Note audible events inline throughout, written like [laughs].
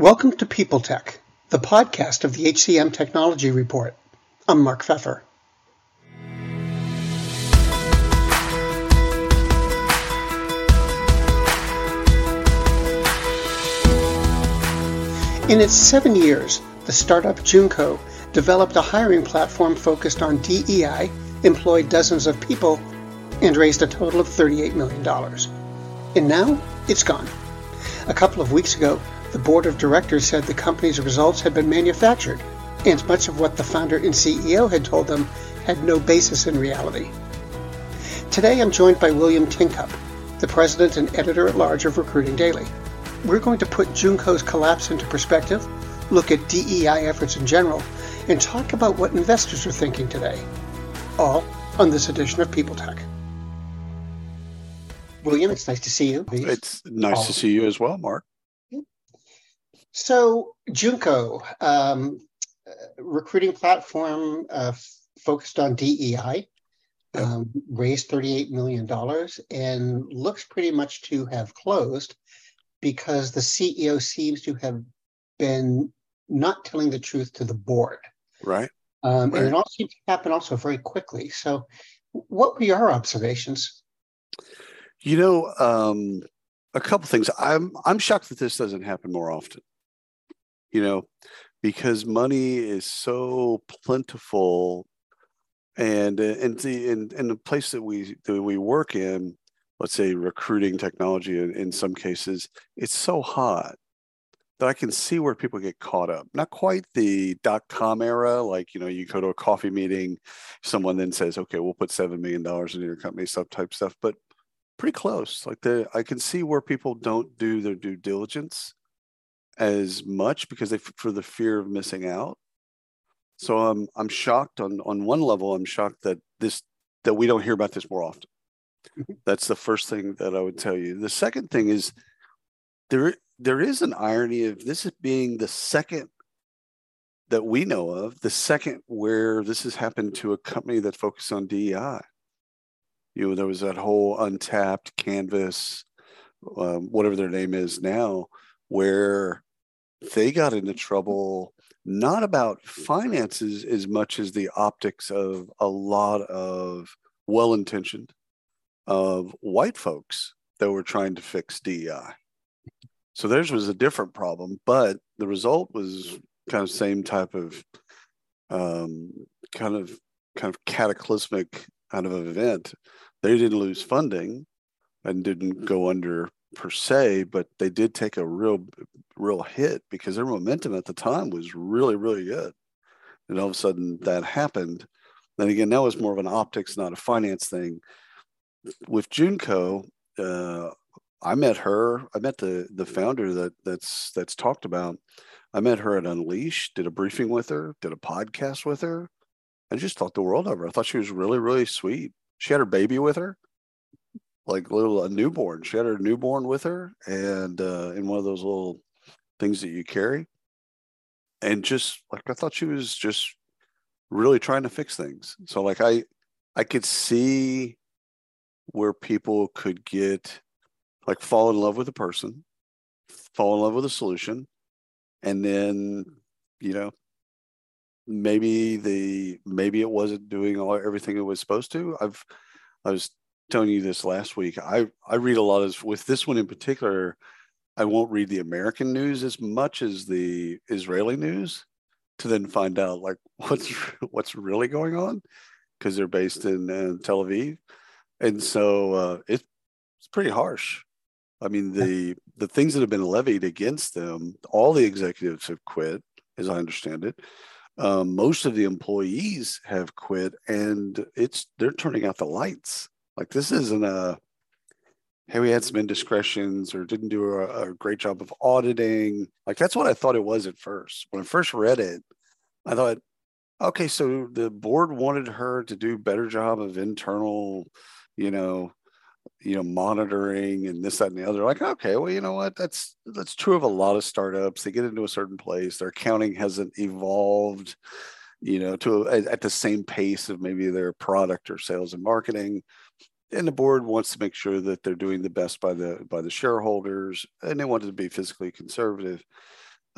Welcome to People Tech, the podcast of the HCM Technology Report. I'm Mark Feffer. In its seven years, the startup Joonko developed a hiring platform focused on DEI, employed dozens of people, and raised a total of $38 million. And now it's gone. A couple of weeks ago, the board of directors said the company's results had been manufactured, and much of what the founder and CEO had told them had no basis in reality. Today I'm joined by William Tincup, the president and editor at large of Recruiting Daily. We're going to put Joonko's collapse into perspective, look at DEI efforts in general, and talk about what investors are thinking today. All on this edition of People Tech. William, it's nice to see you. It's nice to see you as well, Mark. So, Joonko, um, recruiting platform uh, focused on DEI, um, raised $38 million and looks pretty much to have closed because the CEO seems to have been not telling the truth to the board. Right. Um, right. And it all seems to happen also very quickly. So, what were your observations? You know, um, a couple things. I'm I'm shocked that this doesn't happen more often you know, because money is so plentiful and uh, and the in, in the place that we that we work in let's say recruiting technology in, in some cases it's so hot that i can see where people get caught up. Not quite the dot com era like you know you go to a coffee meeting someone then says okay we'll put seven million dollars into your company stuff type stuff but pretty close. Like the i can see where people don't do their due diligence as much because they for the fear of missing out. So I'm I'm shocked on on one level. I'm shocked that this that we don't hear about this more often. [laughs] That's the first thing that I would tell you. The second thing is there there is an irony of this being the second that we know of, the second where this has happened to a company that focused on DEI. You know, there was that whole untapped canvas, um, whatever their name is now, where they got into trouble not about finances as much as the optics of a lot of well intentioned of white folks that were trying to fix DEI. So theirs was a different problem, but the result was kind of same type of um, kind of kind of cataclysmic kind of event. They didn't lose funding and didn't go under per se, but they did take a real, real hit because their momentum at the time was really, really good. And all of a sudden that happened. Then again, that was more of an optics, not a finance thing. With Joonko, uh, I met her. I met the the founder that that's that's talked about. I met her at Unleash. Did a briefing with her. Did a podcast with her. I just thought the world of her. I thought she was really really sweet. She had her baby with her like little a newborn. She had her newborn with her, and uh, in one of those little things that you carry, and just like I thought she was just really trying to fix things. So like I, I could see where people could get like fall in love with a person, fall in love with a solution, and then you know maybe the maybe it wasn't doing all everything it was supposed to. I've I was telling you this last week. I I read a lot of with this one in particular. I won't read the American news as much as the Israeli news to then find out like [laughs] what's what's really going on because they're based in uh, Tel Aviv, and so uh, it's pretty harsh. I mean the the things that have been levied against them, all the executives have quit, as I understand it. Um, most of the employees have quit, and it's they're turning out the lights. Like this isn't a hey, we had some indiscretions or didn't do a, a, great job of auditing. Like that's what I thought it was at first. When I first read it, I thought, okay, so the board wanted her to do better job of internal, you know, you know, monitoring and this, that, and the other. Like, okay, well, you know what? That's that's true of a lot of startups. They get into a certain place, their accounting hasn't evolved, you know, to at the same pace of maybe their product or sales and marketing and the board wants to make sure that they're doing the best by the by the shareholders and they wanted to be physically conservative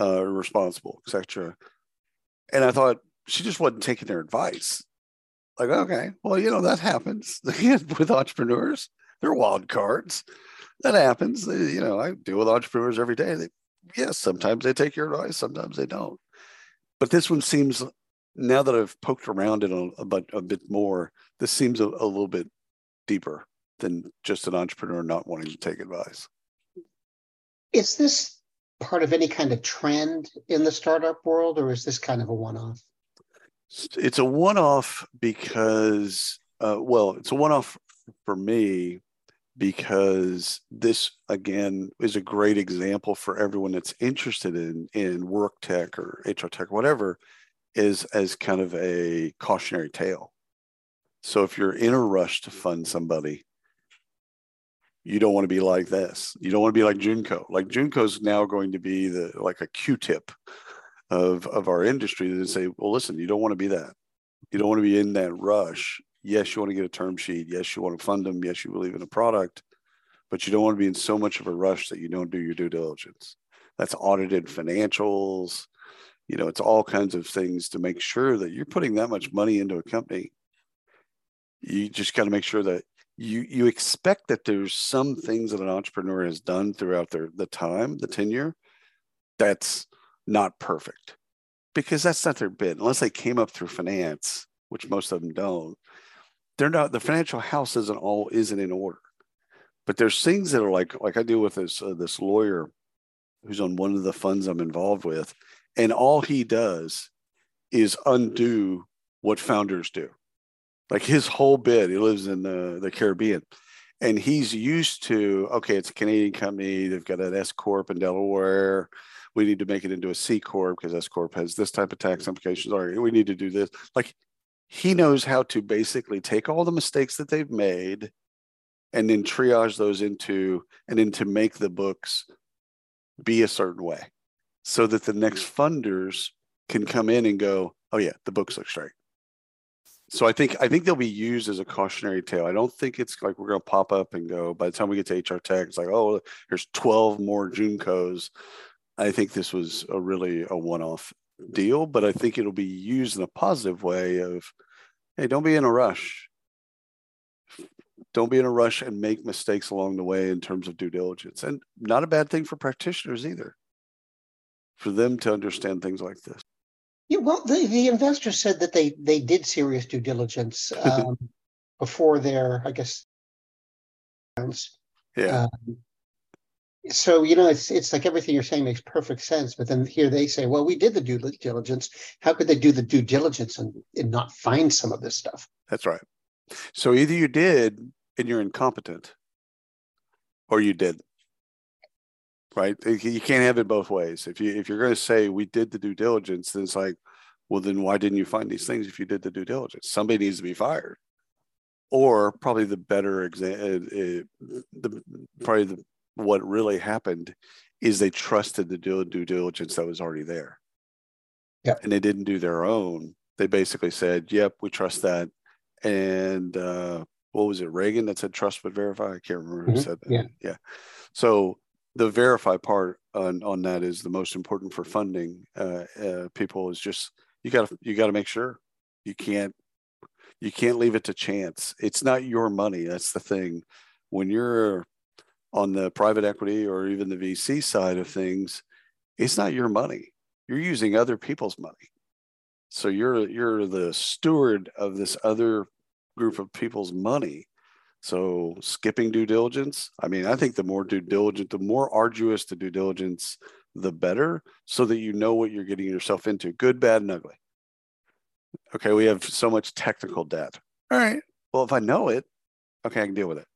uh, responsible, etc. And I thought she just wasn't taking their advice. Like, okay, well, you know, that happens [laughs] with entrepreneurs. They're wild cards. That happens. You know, I deal with entrepreneurs every day. They, yes, sometimes they take your advice, sometimes they don't. But this one seems, now that I've poked around it a, a, a bit more, this seems a, a little bit deeper than just an entrepreneur not wanting to take advice. Is this part of any kind of trend in the startup world, or is this kind of a one off? It's a one off because, uh, well, it's a one off for me because this again is a great example for everyone that's interested in in work tech or HR tech, or whatever, is as kind of a cautionary tale. So if you're in a rush to fund somebody, you don't want to be like this. You don't want to be like Joonko. Like Joonko is now going to be the like a Q-tip of of our industry to say, well, listen, you don't want to be that. You don't want to be in that rush. Yes, you want to get a term sheet. Yes, you want to fund them. Yes, you believe in a product, but you don't want to be in so much of a rush that you don't do your due diligence. That's audited financials. You know, it's all kinds of things to make sure that you're putting that much money into a company. You just got to make sure that you you expect that there's some things that an entrepreneur has done throughout their the time the tenure that's not perfect. Because that's not their bid. Unless they came up through finance which most of them don't they're not the financial house isn't all isn't in order. But there's things that are like like i deal with this uh, this lawyer who's on one of the funds i'm involved with and all he does is undo what founders do like his whole bit. He lives in the, the Caribbean, and he's used to okay, it's a Canadian company. They've got an S corp in Delaware. We need to make it into a C corp because S corp has this type of tax implications. Or we need to do this. Like he knows how to basically take all the mistakes that they've made and then triage those into and then to make the books be a certain way so that the next funders can come in and go, oh yeah, the books look straight so I think I think they'll be used as a cautionary tale. I don't think it's like we're going to pop up and go. By the time we get to HR Tech, it's like, oh, there's 12 more Joonkos. I think this was a really a one-off deal, but I think it'll be used in a positive way. Of, hey, don't be in a rush. Don't be in a rush and make mistakes along the way in terms of due diligence, and not a bad thing for practitioners either. For them to understand things like this. Yeah, well, the, the investor said that they they did serious due diligence [laughs] um, before their, I guess. Yeah. Um, so you know, it's it's like everything you're saying makes perfect sense, but then here they say, "Well, we did the due diligence. How could they do the due diligence and, and not find some of this stuff?" That's right. So either you did and you're incompetent, or you did right? You can't have it both ways. If you if you're going to say we did the due diligence, then it's like, well, then why didn't you find these things if you did the due diligence? Somebody needs to be fired, or probably the better example, uh, uh, the probably the, what really happened is they trusted the due, due diligence that was already there. Yeah, and they didn't do their own. They basically said, "Yep, we trust that," and uh, what was it, Reagan that said "trust but verify"? I can't remember who mm-hmm. said that. Yeah, yeah. So the verify part on, on that is the most important for funding uh, uh, people is just you got to you got to make sure. You can't you can't leave it to chance. It's not your money that's the thing. When you're on the private equity or even the vc side of things it's not your money. You're using other people's money. So you're you're the steward of this other group of people's money so skipping due diligence, I mean, I think the more due diligent, the more arduous the due diligence, the better, so that you know what you're getting yourself into, good, bad, and ugly. Okay, we have so much technical debt. All right. Well, if I know it, okay, I can deal with it.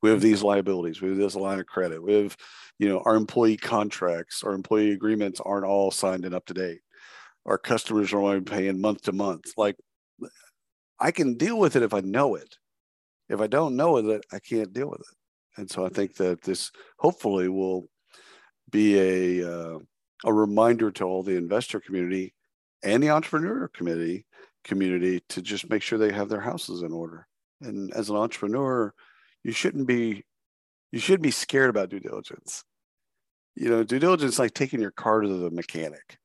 We have these liabilities. We have this line of credit. We have, you know, our employee contracts, our employee agreements aren't all signed and up to date. Our customers are only paying month to month. Like, I can deal with it if I know it if I don't know it, I can't deal with it. And so I think that this hopefully will be a uh, a reminder to all the investor community and the entrepreneur community community to just make sure they have their houses in order. And as an entrepreneur, you shouldn't be you shouldn't be scared about due diligence. You know, due diligence is like taking your car to the mechanic.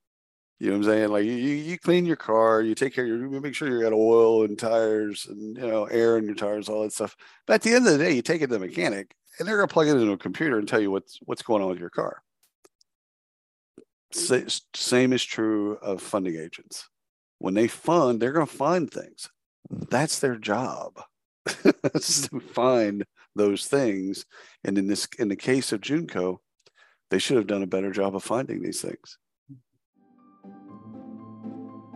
You know what I'm saying? Like you, you clean your car, you take care, you make sure you got oil and tires and you know air in your tires, all that stuff. But at the end of the day, you take it to the mechanic, and they're gonna plug it into a computer and tell you what's what's going on with your car. Same is true of funding agents. When they fund, they're gonna find things. That's their job. [laughs] to find those things. And in this, in the case of Joonko, they should have done a better job of finding these things.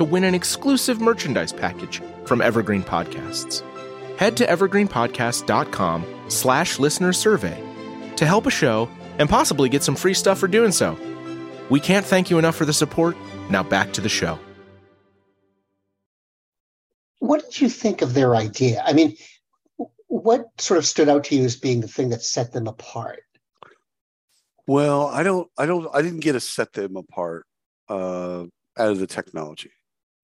to win an exclusive merchandise package from Evergreen Podcasts. Head to evergreenpodcast.com slash listener survey to help a show and possibly get some free stuff for doing so. We can't thank you enough for the support. Now back to the show. What did you think of their idea? I mean, what sort of stood out to you as being the thing that set them apart? Well, I don't, I don't, I didn't get to set them apart uh, out of the technology.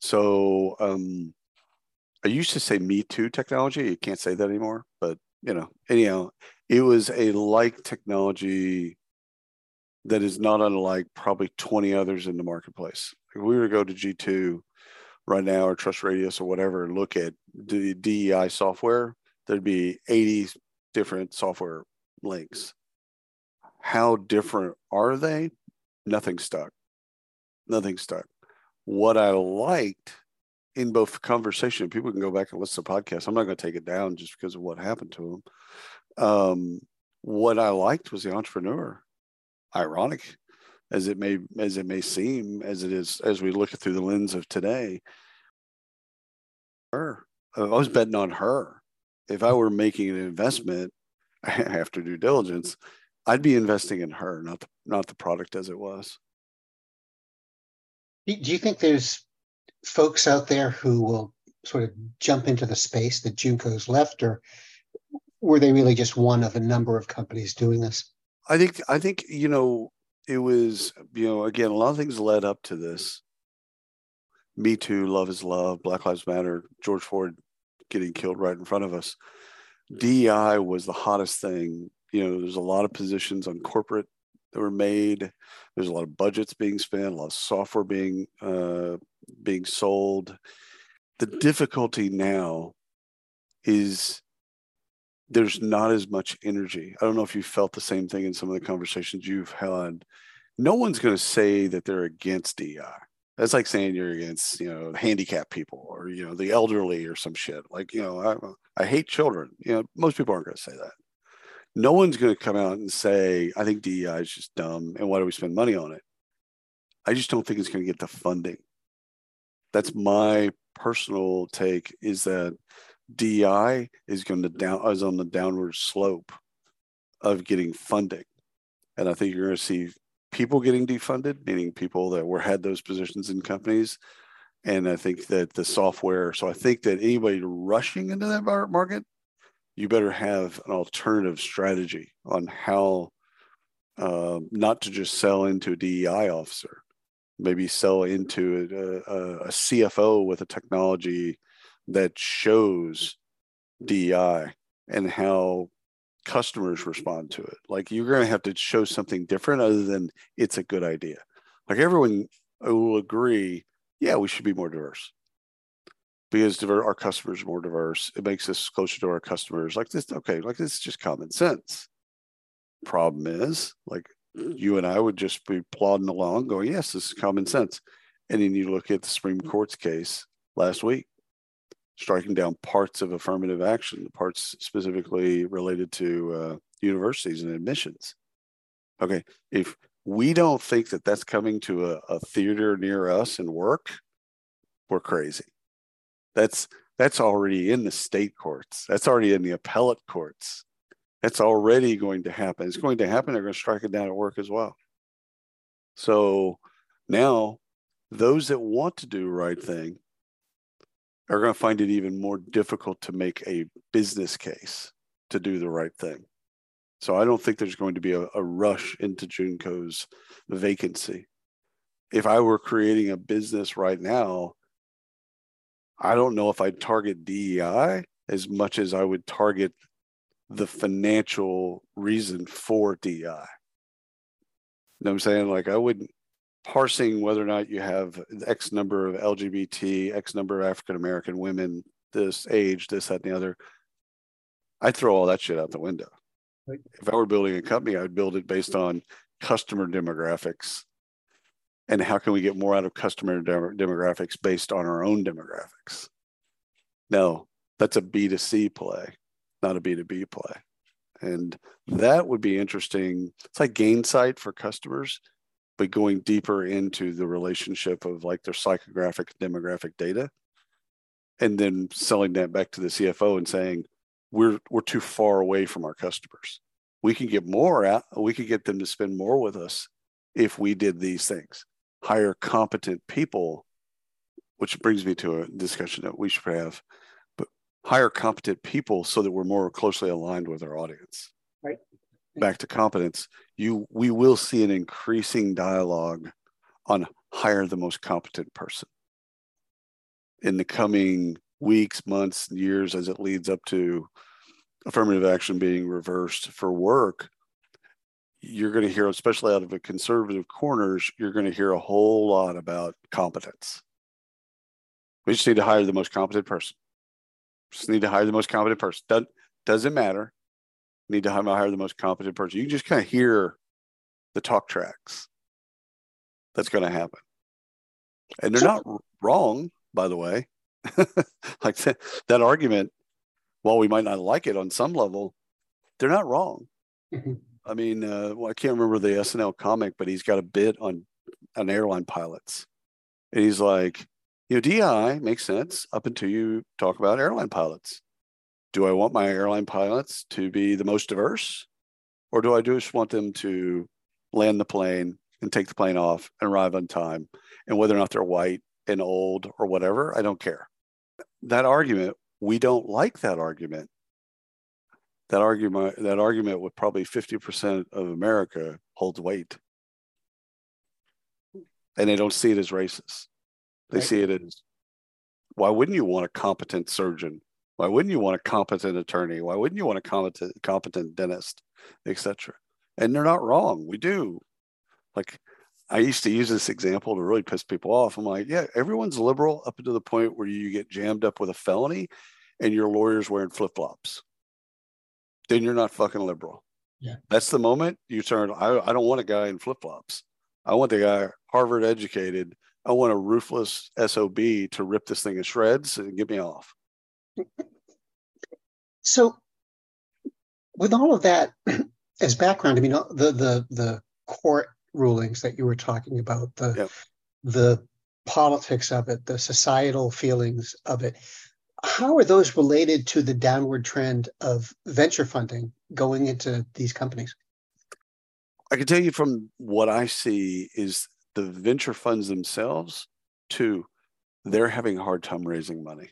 So um, I used to say Me Too technology. You can't say that anymore, but you know, anyhow, it was a like technology that is not unlike probably 20 others in the marketplace. If we were to go to G2 right now or Trust Radius or whatever and look at the DEI software, there'd be 80 different software links. How different are they? Nothing stuck. Nothing stuck what I liked in both conversation, people can go back and listen to podcasts. I'm not going to take it down just because of what happened to them. Um, what I liked was the entrepreneur. Ironic as it may as it may seem, as it is as we look through the lens of today. Her, I was betting on her. If I were making an investment [laughs] after due diligence, I'd be investing in her, not the not the product as it was. Do you think there's folks out there who will sort of jump into the space that Joonko's left, or were they really just one of a number of companies doing this? I think I think you know it was you know again a lot of things led up to this. Me Too, Love is Love, Black Lives Matter, George Floyd getting killed right in front of us. DEI was the hottest thing. You know, there's a lot of positions on corporate that were made. There's a lot of budgets being spent, a lot of software being uh, being sold. The difficulty now is there's not as much energy. I don't know if you felt the same thing in some of the conversations you've had. No one's going to say that they're against DEI. That's like saying you're against, you know, handicapped people or you know the elderly or some shit. Like, you know, I, I hate children. You know, most people aren't going to say that no one's going to come out and say, I think DEI is just dumb and why do we spend money on it? I just don't think it's going to get the funding. That's my personal take is that DEI is going to down is on the downward slope of getting funding. And I think you're going to see people getting defunded, meaning people that were had those positions in companies. And I think that the software, so I think that anybody rushing into that market you better have an alternative strategy on how uh, not to just sell into a DEI officer, maybe sell into a, a, a CFO with a technology that shows DEI and how customers respond to it. Like you're going to have to show something different other than it's a good idea. Like everyone will agree, yeah, we should be more diverse because our customers are more diverse. It makes us closer to our customers. Like this, okay, like this is just common sense. Problem is, like you and I would just be plodding along, going, "Yes, this is common sense," and then you look at the Supreme Court's case last week, striking down parts of affirmative action, the parts specifically related to uh, universities and admissions. Okay, if we don't think that that's coming to a, a theater near us and work, we're crazy that's that's already in the state courts. That's already in the appellate courts. That's already going to happen. It's going to happen. They're going to strike it down at work as well. So now those that want to do the right thing are going to find it even more difficult to make a business case to do the right thing. So I don't think there's going to be a, a rush into Joonko's vacancy. If I were creating a business right now, I don't know if I'd target DEI as much as I would target the financial reason for DEI. You know what I'm saying? Like I wouldn't parsing whether or not you have X number of LGBT, X number of African American women, this age, this, that, and the other. I'd throw all that shit out the window. Right. If I were building a company, I would build it based on customer demographics and how can we get more out of customer dem- demographics based on our own demographics. No, that's a B2C play, not a B2B play. And that would be interesting. It's like Gainsight for customers, but going deeper into the relationship of like their psychographic demographic data and then selling that back to the CFO and saying, we're we're too far away from our customers. We can get more out, we could get them to spend more with us if we did these things. Hire competent people, which brings me to a discussion that we should have but hire competent people so that we're more closely aligned with our audience. Right. Back to competence, you we will see an increasing dialogue on hire the most competent person. In the coming weeks, months, years as it leads up to affirmative action being reversed for work, you're going to hear, especially out of the conservative corners, you're going to hear a whole lot about competence. We just need to hire the most competent person. Just need to hire the most competent person. Doesn't, doesn't matter. Need to hire the most competent person. You can just kind of hear the talk tracks. That's going to happen. And they're not wrong, by the way. [laughs] like that, that argument, while we might not like it on some level, they're not wrong. Mm-hmm. I mean, uh, well, I can't remember the SNL comic, but he's got a bit on on airline pilots, and he's like, you know, DI makes sense up until you talk about airline pilots. Do I want my airline pilots to be the most diverse? Or do I just want them to land the plane and take the plane off and arrive on time? And whether or not they're white and old or whatever, I don't care. That argument, we don't like that argument. That argument, that argument with probably 50% of America holds weight. And they don't see it as racist. They right. see it as why wouldn't you want a competent surgeon? Why wouldn't you want a competent attorney? Why wouldn't you want a competent competent dentist, etc. And they're not wrong. We do. Like I used to use this example to really piss people off. I'm like, yeah, everyone's liberal up to the point where you get jammed up with a felony and your lawyer's wearing flip flops. Then you're not fucking liberal. Yeah. That's the moment you turn. I, I don't want a guy in flip flops. I want the guy Harvard educated I want a ruthless SOB to rip this thing to shreds and get me off. [laughs] So, with all of that [clears throat] as background, I mean, uh, the the the court rulings that you were talking about, the yep. the politics of it, the societal feelings of it, how are those related to the downward trend of venture funding going into these companies? I can tell you from what I see is the venture funds themselves, too, they're having a hard time raising money.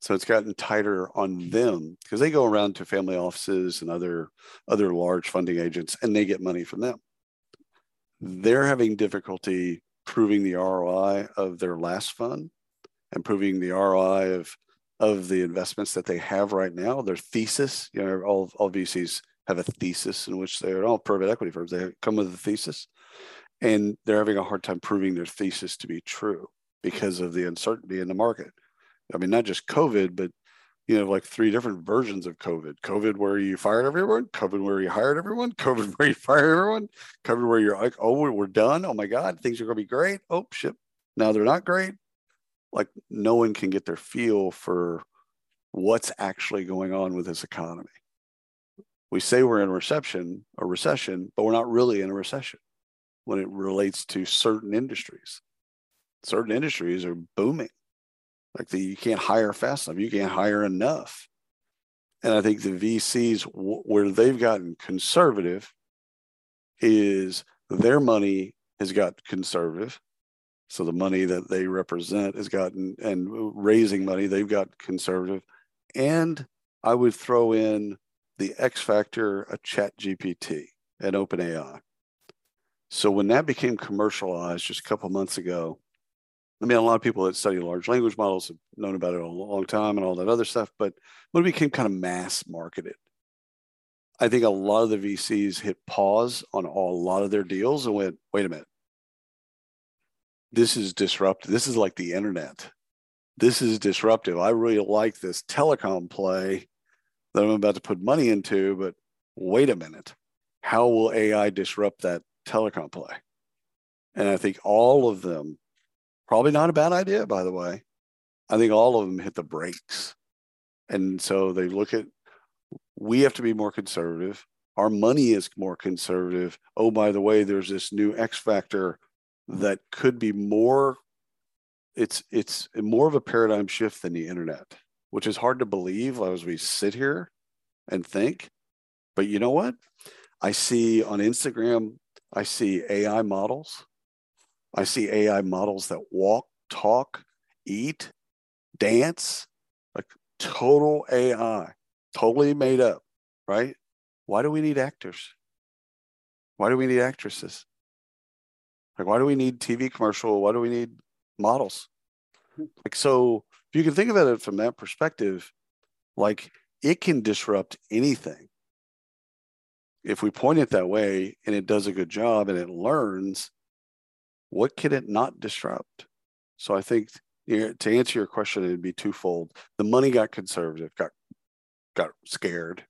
So it's gotten tighter on them because they go around to family offices and other other large funding agents and they get money from them. They're having difficulty proving the ROI of their last fund and proving the ROI of of the investments that they have right now. Their thesis, you know, all all VCs have a thesis in which they're all private equity firms. They come with a thesis, and they're having a hard time proving their thesis to be true because of the uncertainty in the market. I mean, not just COVID, but you know, like three different versions of COVID. COVID where you fired everyone, COVID where you hired everyone, [laughs] COVID where you fired everyone, COVID where you're like, oh, we're done. Oh my God, things are gonna be great. Oh shit. Now they're not great. Like no one can get their feel for what's actually going on with this economy. We say we're in a recession, a recession, but we're not really in a recession when it relates to certain industries. Certain industries are booming. Like the, you can't hire fast enough, you can't hire enough. And I think the VCs, where they've gotten conservative, is their money has got conservative. So the money that they represent has gotten and raising money, they've got conservative. And I would throw in the X factor, a chat GPT and OpenAI. So when that became commercialized just a couple months ago, I mean, a lot of people that study large language models have known about it a long time and all that other stuff. But when it became kind of mass marketed, I think a lot of the VCs hit pause on a lot of their deals and went, wait a minute. This is disruptive. This is like the internet. This is disruptive. I really like this telecom play that I'm about to put money into, but wait a minute. How will AI disrupt that telecom play? And I think all of them Probably not a bad idea, by the way. I think all of them hit the brakes. And so they look at, we have to be more conservative. Our money is more conservative. Oh, by the way, there's this new X factor that could be more, it's, it's more of a paradigm shift than the internet, which is hard to believe as we sit here and think. But you know what? I see on Instagram, I see AI models I see AI models that walk, talk, eat, dance, like total AI, totally made up, right? Why do we need actors? Why do we need actresses? Like, why do we need TV commercial? Why do we need models? Hmm. Like, so if you can think about it from that perspective, like it can disrupt anything. If we point it that way and it does a good job and it learns, what can it not disrupt? So I think you know, to answer your question, it'd be twofold. The money got conservative, got got scared,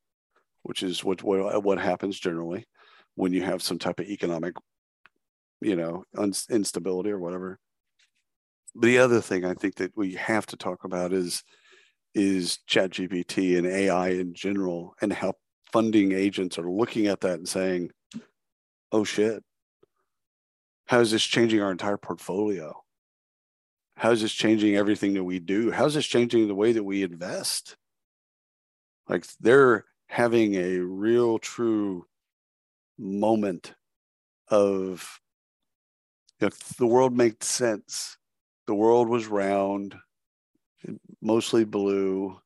which is what what, what happens generally when you have some type of economic, you know, un- instability or whatever. The other thing I think that we have to talk about is is chat ChatGPT and AI in general, and how funding agents are looking at that and saying, "Oh shit, how is this changing our entire portfolio? How is this changing everything that we do? How is this changing the way that we invest? Like they're having a real, true moment of if the world made sense, the world was round, mostly blue,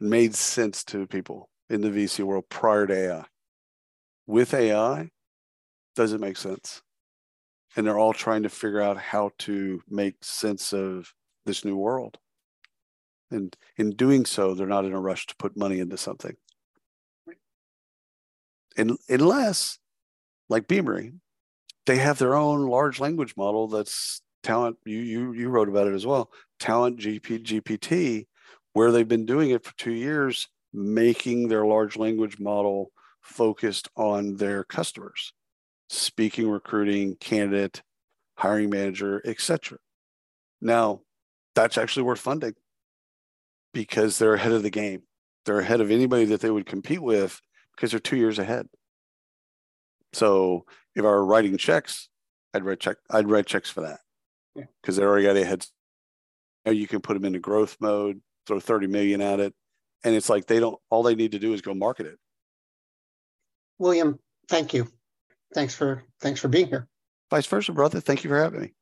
it made sense to people in the VC world prior to AI. With AI, does it make sense? and they're all trying to figure out how to make sense of this new world. And in doing so, they're not in a rush to put money into something. And unless, like Beamery, they have their own large language model that's talent. You you you wrote about it as well. Talent GP GPT, where they've been doing it for two years, making their large language model focused on their customers speaking, recruiting, candidate, hiring manager, etc. Now, that's actually worth funding because they're ahead of the game. They're ahead of anybody that they would compete with because they're two years ahead. So if I were writing checks, I'd write check. I'd write checks for that because yeah. they already got ahead. Now you can put them into growth mode, throw thirty million at it, and it's like they don't. All they need to do is go market it. William, thank you. Thanks for thanks for being here. Vice versa, brother. Thank you for having me.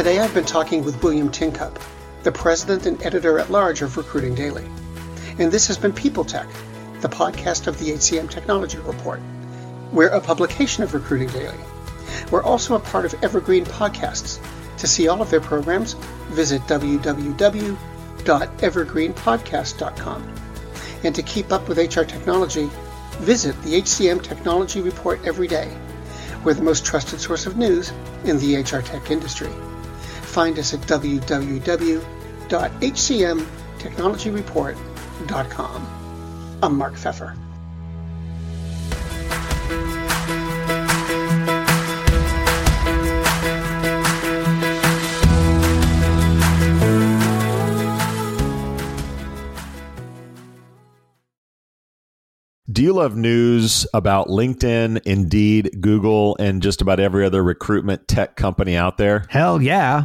Today I've been talking with William Tincup, the president and editor at large of Recruiting Daily. And this has been People Tech, the podcast of the HCM Technology Report. We're a publication of Recruiting Daily. We're also a part of Evergreen Podcasts, to see all of their programs, visit www.evergreenpodcast.com. And to keep up with HR technology, visit the HCM Technology Report every day. We're the most trusted source of news in the HR tech industry. Find us at www.hcmtechnologyreport.com. I'm Mark Feffer. Do you love news about LinkedIn, Indeed, Google, and just about every other recruitment tech company out there? Hell yeah.